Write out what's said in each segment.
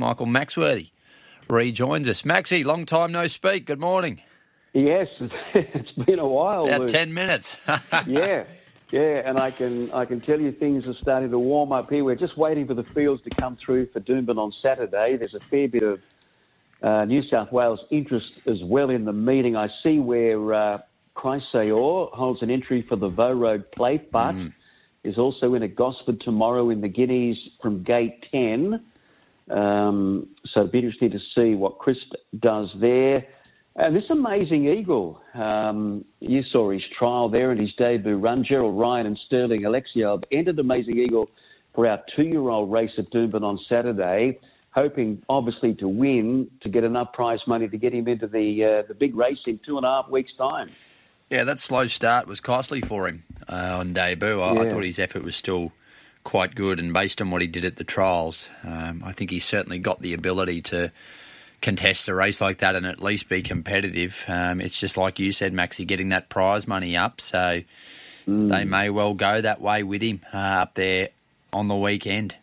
Michael Maxworthy rejoins us. Maxie, long time no speak. Good morning. Yes, it's been a while. About Luke. ten minutes. yeah, yeah, and I can I can tell you things are starting to warm up here. We're just waiting for the fields to come through for Doomben on Saturday. There's a fair bit of uh, New South Wales interest as well in the meeting. I see where uh, Chrysaor holds an entry for the Vo Rogue Plate, but mm. is also in a Gosford tomorrow in the Guineas from Gate 10. Um, so it'd be interesting to see what Chris does there. And this amazing eagle, um, you saw his trial there and his debut run. Gerald Ryan and Sterling Alexiou entered Amazing Eagle for our two-year-old race at Doomben on Saturday, hoping obviously to win to get enough prize money to get him into the uh, the big race in two and a half weeks' time. Yeah, that slow start was costly for him uh, on debut. I, yeah. I, thought his effort was still quite good, and based on what he did at the trials, um, I think he certainly got the ability to contest a race like that and at least be competitive. Um, it's just like you said, Maxie, getting that prize money up. So mm. they may well go that way with him uh, up there on the weekend.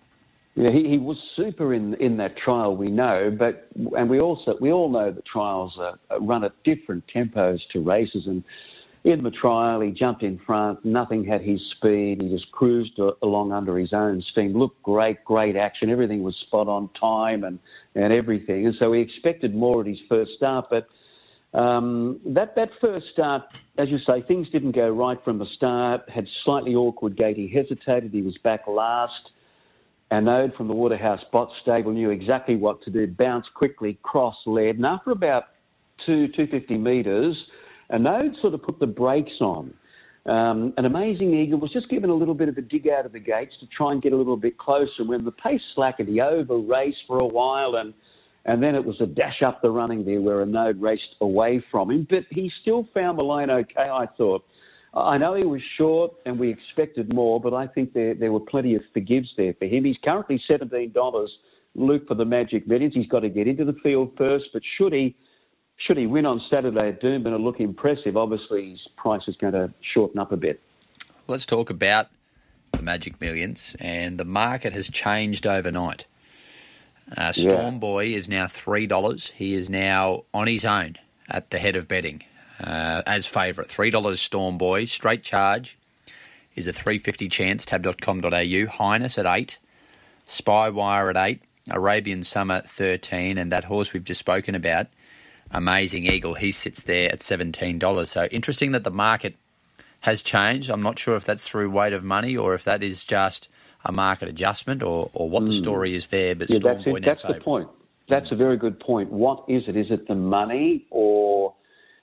Yeah, he, he was super in in that trial. We know, but and we also we all know that trials are, are run at different tempos to races, and in the trial, he jumped in front. Nothing had his speed. He just cruised along under his own steam. Looked great, great action. Everything was spot on time and, and everything. And so we expected more at his first start. But um, that, that first start, as you say, things didn't go right from the start. Had slightly awkward gait. He hesitated. He was back last. Anode from the Waterhouse Bott stable knew exactly what to do. Bounced quickly, cross led. And after about two, 250 metres, Anode sort of put the brakes on. Um, an amazing eagle was just given a little bit of a dig out of the gates to try and get a little bit closer. When the pace slackened, he over raced for a while, and and then it was a dash up the running there where Anode raced away from him. But he still found the line okay. I thought. I know he was short, and we expected more, but I think there there were plenty of forgives there for him. He's currently seventeen dollars. Luke for the Magic Millions. He's got to get into the field first, but should he? Should he win on Saturday at Doomben and look impressive, obviously his price is going to shorten up a bit. Let's talk about the Magic Millions, and the market has changed overnight. Uh, Storm yeah. Boy is now three dollars. He is now on his own at the head of betting uh, as favourite. Three dollars Storm Boy straight charge is a three fifty chance. Tab.com.au Highness at eight, Spywire at eight, Arabian Summer thirteen, and that horse we've just spoken about Amazing Eagle, he sits there at $17. So interesting that the market has changed. I'm not sure if that's through weight of money or if that is just a market adjustment or, or what mm. the hmm. story is there. But yeah, that's, it. that's the point. That's a very good point. What is it? Is it the money or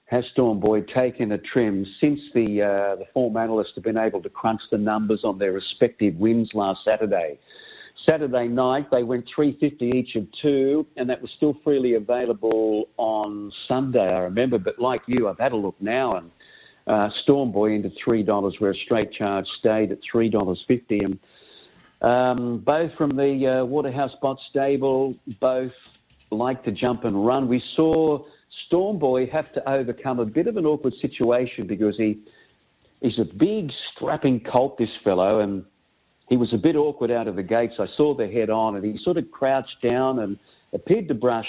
has Storm Boy taken a trim since the uh, the form analysts have been able to crunch the numbers on their respective wins last Saturday? Saturday night, they went 350 each of two, and that was still freely available on Sunday, I remember. But like you, I've had a look now, and uh, Storm Boy into $3, where a straight charge stayed at $3.50. And um, both from the uh, Waterhouse Bott stable, both like to jump and run. We saw Storm Boy have to overcome a bit of an awkward situation because he he's a big, strapping colt, this fellow, and he was a bit awkward out of the gates. I saw the head on, and he sort of crouched down and appeared to brush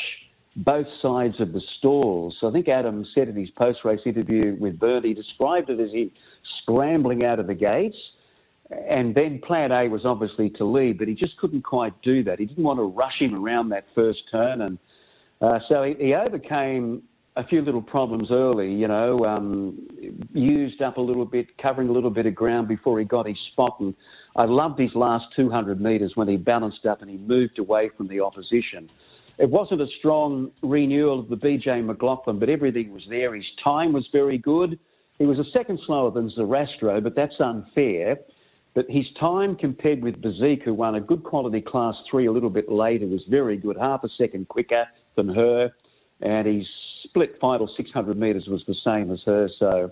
both sides of the stalls. So I think Adam said in his post-race interview with Bernie, described it as he scrambling out of the gates. And then plan A was obviously to lead, but he just couldn't quite do that. He didn't want to rush him around that first turn. And uh, so he, he, overcame a few little problems early, you know, um, used up a little bit, covering a little bit of ground before he got his spot. And I loved his last 200 metres when he balanced up and he moved away from the opposition. It wasn't a strong renewal of the BJ McLachlan, but everything was there. His time was very good. He was a second slower than Zarastro, but that's unfair. But his time compared with Bazik, who won a good quality class three a little bit later, was very good, half a second quicker than her. And his split final 600 metres was the same as her. So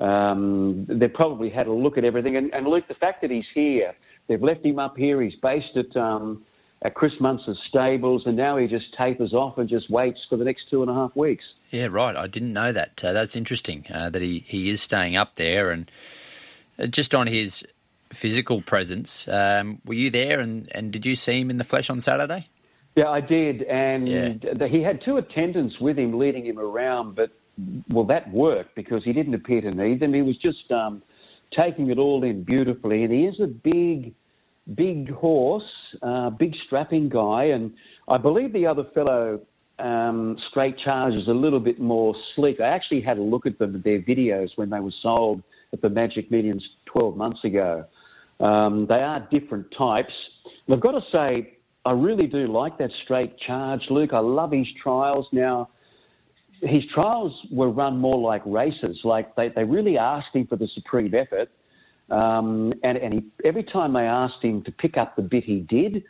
um, they probably had a look at everything. And, and Luke, the fact that he's here, they've left him up here. He's based at um, at Chris Munce's stables, and now he just tapers off and just waits for the next two and a half weeks. Yeah, right. I didn't know that. Uh, that's interesting uh, that he, he is staying up there. And uh, just on his physical presence, um, were you there and, and did you see him in the flesh on Saturday? Yeah, I did, and yeah. he had two attendants with him, leading him around. But well, that worked because he didn't appear to need them. He was just um, taking it all in beautifully, and he is a big, big horse, uh, big strapping guy, and I believe the other fellow. Um, straight charge is a little bit more sleek. I actually had a look at them, their videos when they were sold at the Magic Millions 12 months ago. Um, they are different types. And I've got to say, I really do like that straight charge, Luke. I love his trials. Now, his trials were run more like races. Like they, they really asked him for the supreme effort. Um, and and he, every time they asked him to pick up the bit, he did.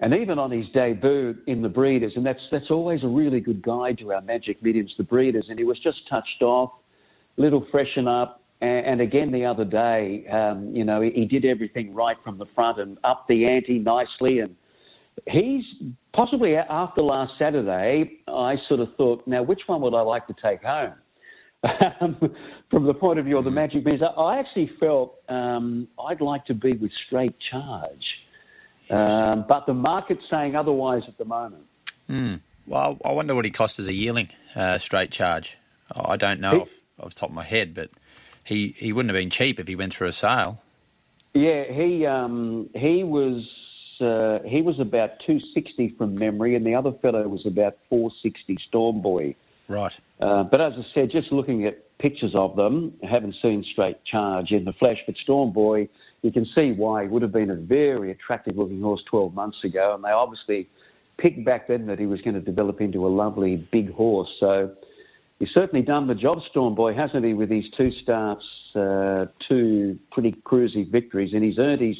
And even on his debut in the Breeders, and that's that's always a really good guide to our Magic Millions, the Breeders. And he was just touched off, little freshen up. And, and again the other day, um, you know, he, he did everything right from the front and up the ante nicely and he's possibly after last Saturday, I sort of thought, now which one would I like to take home? Um, from the point of view of the Magic Beans, I actually felt um, I'd like to be with straight charge. Um, but the market's saying otherwise at the moment. Mm. Well, I wonder what he cost as a yearling, uh, straight charge. I don't know he, off, off the top of my head, but he, he wouldn't have been cheap if he went through a sale. Yeah, he um, he was uh, he was about 260 from memory, and the other fellow was about 460 Storm Boy. Right. Uh, but as I said, just looking at pictures of them, I haven't seen straight charge in the flesh. But Storm Boy, you can see why he would have been a very attractive looking horse 12 months ago, and they obviously picked back then that he was going to develop into a lovely big horse. So he's certainly done the job, Storm Boy, hasn't he, with his two starts, uh, two pretty cruisy victories, and he's earned his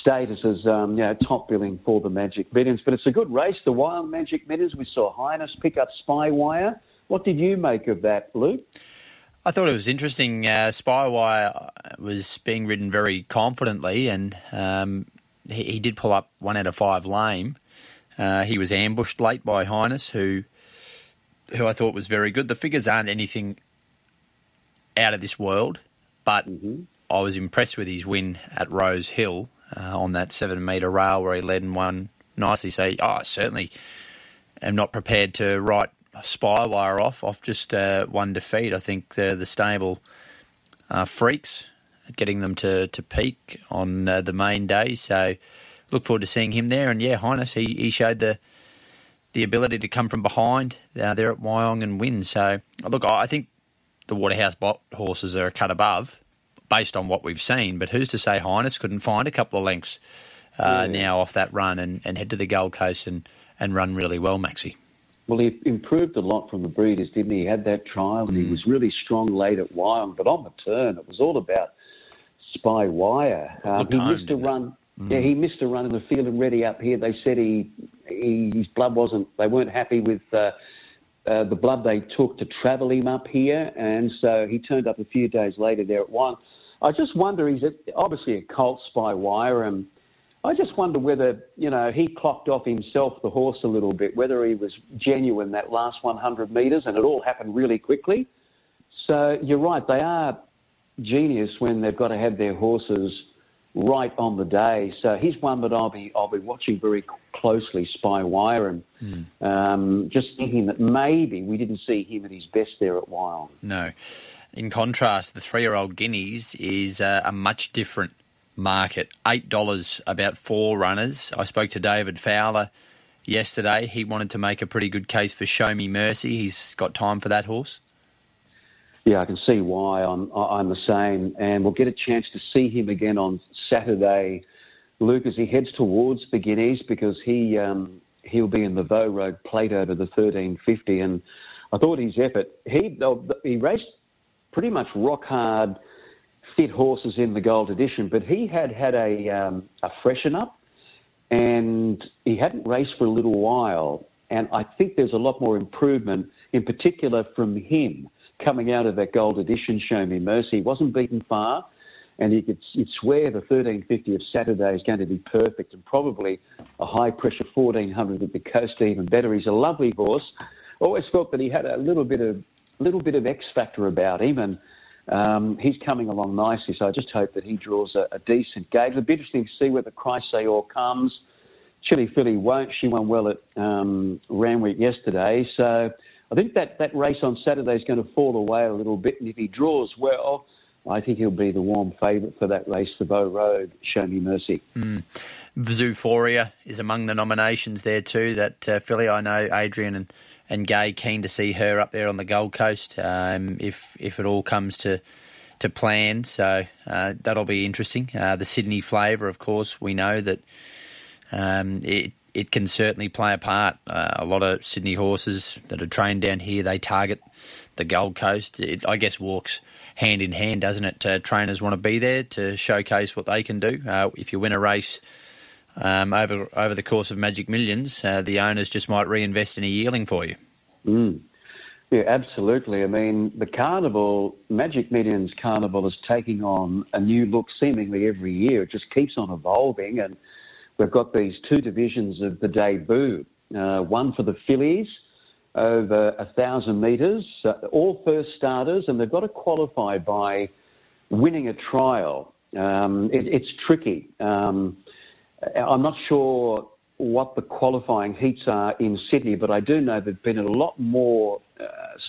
status as um, you know, top billing for the Magic Millions. But it's a good race, the Wild Magic Millions. We saw Highness pick up Spywire. What did you make of that, Luke? I thought it was interesting. Uh, Spywire was being ridden very confidently, and um, he, he, did pull up one out of five lame. Uh, he was ambushed late by Highness, who who I thought was very good. The figures aren't anything out of this world, but mm-hmm. I was impressed with his win at Rose Hill uh, on that seven metre rail where he led and won nicely. So, oh, certainly am not prepared to write Spywire off off just uh, one defeat. I think the, the stable uh, freaks getting them to, to peak on uh, the main day. So, look forward to seeing him there. And yeah, Highness, he, he showed the the ability to come from behind uh, there at Wyong and win. So, look, I think the Waterhouse horses are a cut above based on what we've seen. But who's to say Highness couldn't find a couple of lengths uh, yeah. now off that run and, and head to the Gold Coast and, and run really well, Maxi? Well, he improved a lot from the breeders, didn't he? He had that trial and mm. he was really strong late at Wyong, but on the turn, it was all about Spy Wire. Um, he missed a run. Mm. Yeah, he missed a run in the field and ready up here. They said he, he his blood wasn't. They weren't happy with uh, uh, the blood they took to travel him up here, and so he turned up a few days later there at Wyong. I just wonder, he's obviously a Colt spy wire, and I just wonder whether, you know, he clocked off himself, the horse, a little bit, whether he was genuine that last 100 metres, and it all happened really quickly. So you're right, they are genius when they've got to have their horses right on the day. So he's one that I'll be I'll be watching very closely, Spy Wire, and mm. um, just thinking that maybe we didn't see him at his best there at Wyong. No. In contrast, the three-year-old Guineas is uh, a much different market. Eight dollars about four runners. I spoke to David Fowler yesterday. He wanted to make a pretty good case for Show Me Mercy. He's got time for that horse. Yeah, I can see why I'm I'm the same, and we'll get a chance to see him again on Saturday, Luke, as he heads towards the Guineas because he um, he'll be in the Vo Rogue Plate over the 1350, and I thought his effort he he raced pretty much rock hard, fit horses in the Gold Edition, but he had had a, um, a freshen up and he hadn't raced for a little while. And I think there's a lot more improvement, in particular from him coming out of that Gold Edition Show Me Mercy. He wasn't beaten far, and you could you'd swear the 1350 of Saturday is going to be perfect and probably a high pressure 1400 at the coast even better. He's a lovely horse. Always thought that he had a little bit of little bit of X factor about him, and um, he's coming along nicely. So I just hope that he draws a, a decent gauge. It'll be interesting to see where the Chrysaor comes. Chili Filly won't. She won well at um, Randwick yesterday. So I think that, that race on Saturday is going to fall away a little bit. And if he draws well, I think he'll be the warm favourite for that race, the Vo Rogue. Show me mercy. Mm. Is among the nominations there too. That uh, filly, I know Adrian and, and Gai keen to see her up there on the Gold Coast. Um, if if it all comes to to plan, so uh, that'll be interesting. Uh, the Sydney flavour, of course, we know that um, it it can certainly play a part. Uh, a lot of Sydney horses that are trained down here, they target the Gold Coast. It, I guess walks hand in hand, doesn't it? Uh, trainers want to be there to showcase what they can do. Uh, if you win a race um, over over the course of Magic Millions, uh, the owners just might reinvest in a yearling for you. Mm. Yeah, absolutely. I mean, the carnival, Magic Millions Carnival, is taking on a new look seemingly every year. It just keeps on evolving, and we've got these two divisions of the debut. Uh, one for the fillies over a thousand metres, uh, all first starters, and they've got to qualify by winning a trial. Um, it, it's tricky. Um, I'm not sure what the qualifying heats are in Sydney, but I do know there've been a lot more uh,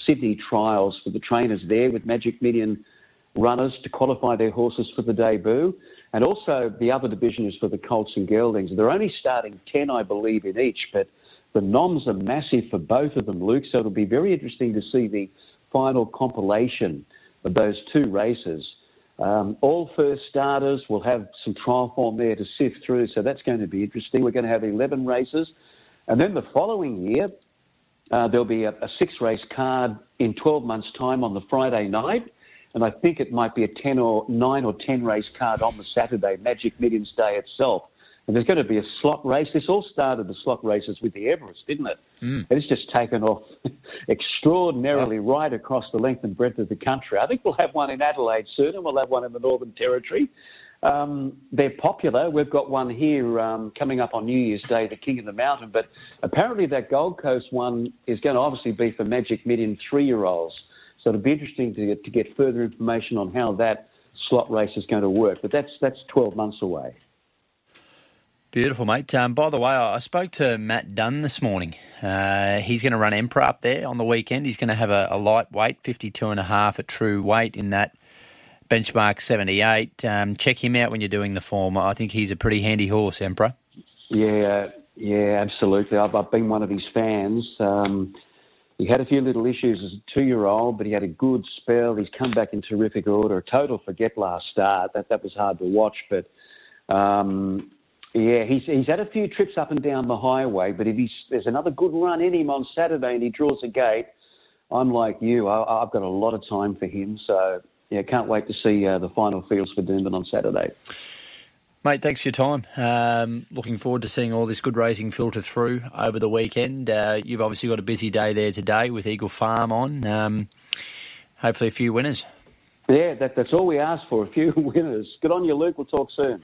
Sydney trials for the trainers there with Magic Million runners to qualify their horses for the debut. And also the other division is for the Colts and Geldings. They're only starting 10, I believe, in each, but the noms are massive for both of them, Luke. So it'll be very interesting to see the final compilation of those two races. Um, all first starters will have some trial form there to sift through, so that's going to be interesting. We're going to have 11 races. And then the following year, uh, there'll be a, a six race card in 12 months' time on the Friday night. And I think it might be a 10 or 9 or 10 race card on the Saturday, Magic Millions Day itself. And there's going to be a slot race. This all started the slot races with the Everest, didn't it? Mm. And it's just taken off extraordinarily right across the length and breadth of the country. I think we'll have one in Adelaide soon, and we'll have one in the Northern Territory. Um, they're popular. We've got one here um, coming up on New Year's Day, the King of the Mountain. But apparently, that Gold Coast one is going to obviously be for Magic Million three-year-olds. So it'll be interesting to get, to get further information on how that slot race is going to work. But that's that's 12 months away. Beautiful, mate. Um, by the way, I spoke to Matt Dunn this morning. Uh, he's going to run Emperor up there on the weekend. He's going to have a, a lightweight, 52 and a half at true weight in that benchmark 78. Um, check him out when you're doing the form. I think he's a pretty handy horse, Emperor. Yeah, yeah, absolutely. I've, I've been one of his fans. Um, he had a few little issues as a two-year-old, but he had a good spell. He's come back in terrific order. A total forget last start. That that was hard to watch, but um, yeah, he's he's had a few trips up and down the highway, but if he's, there's another good run in him on Saturday and he draws a gate, I'm like you. I, have got a lot of time for him, so yeah, can't wait to see uh, the final fields for Doomben on Saturday. Mate, thanks for your time. Um, looking forward to seeing all this good racing filter through over the weekend. Uh, you've obviously got a busy day there today with Eagle Farm on. Um, hopefully, a few winners. Yeah, that, that's all we ask for a few winners. Good on you, Luke. We'll talk soon.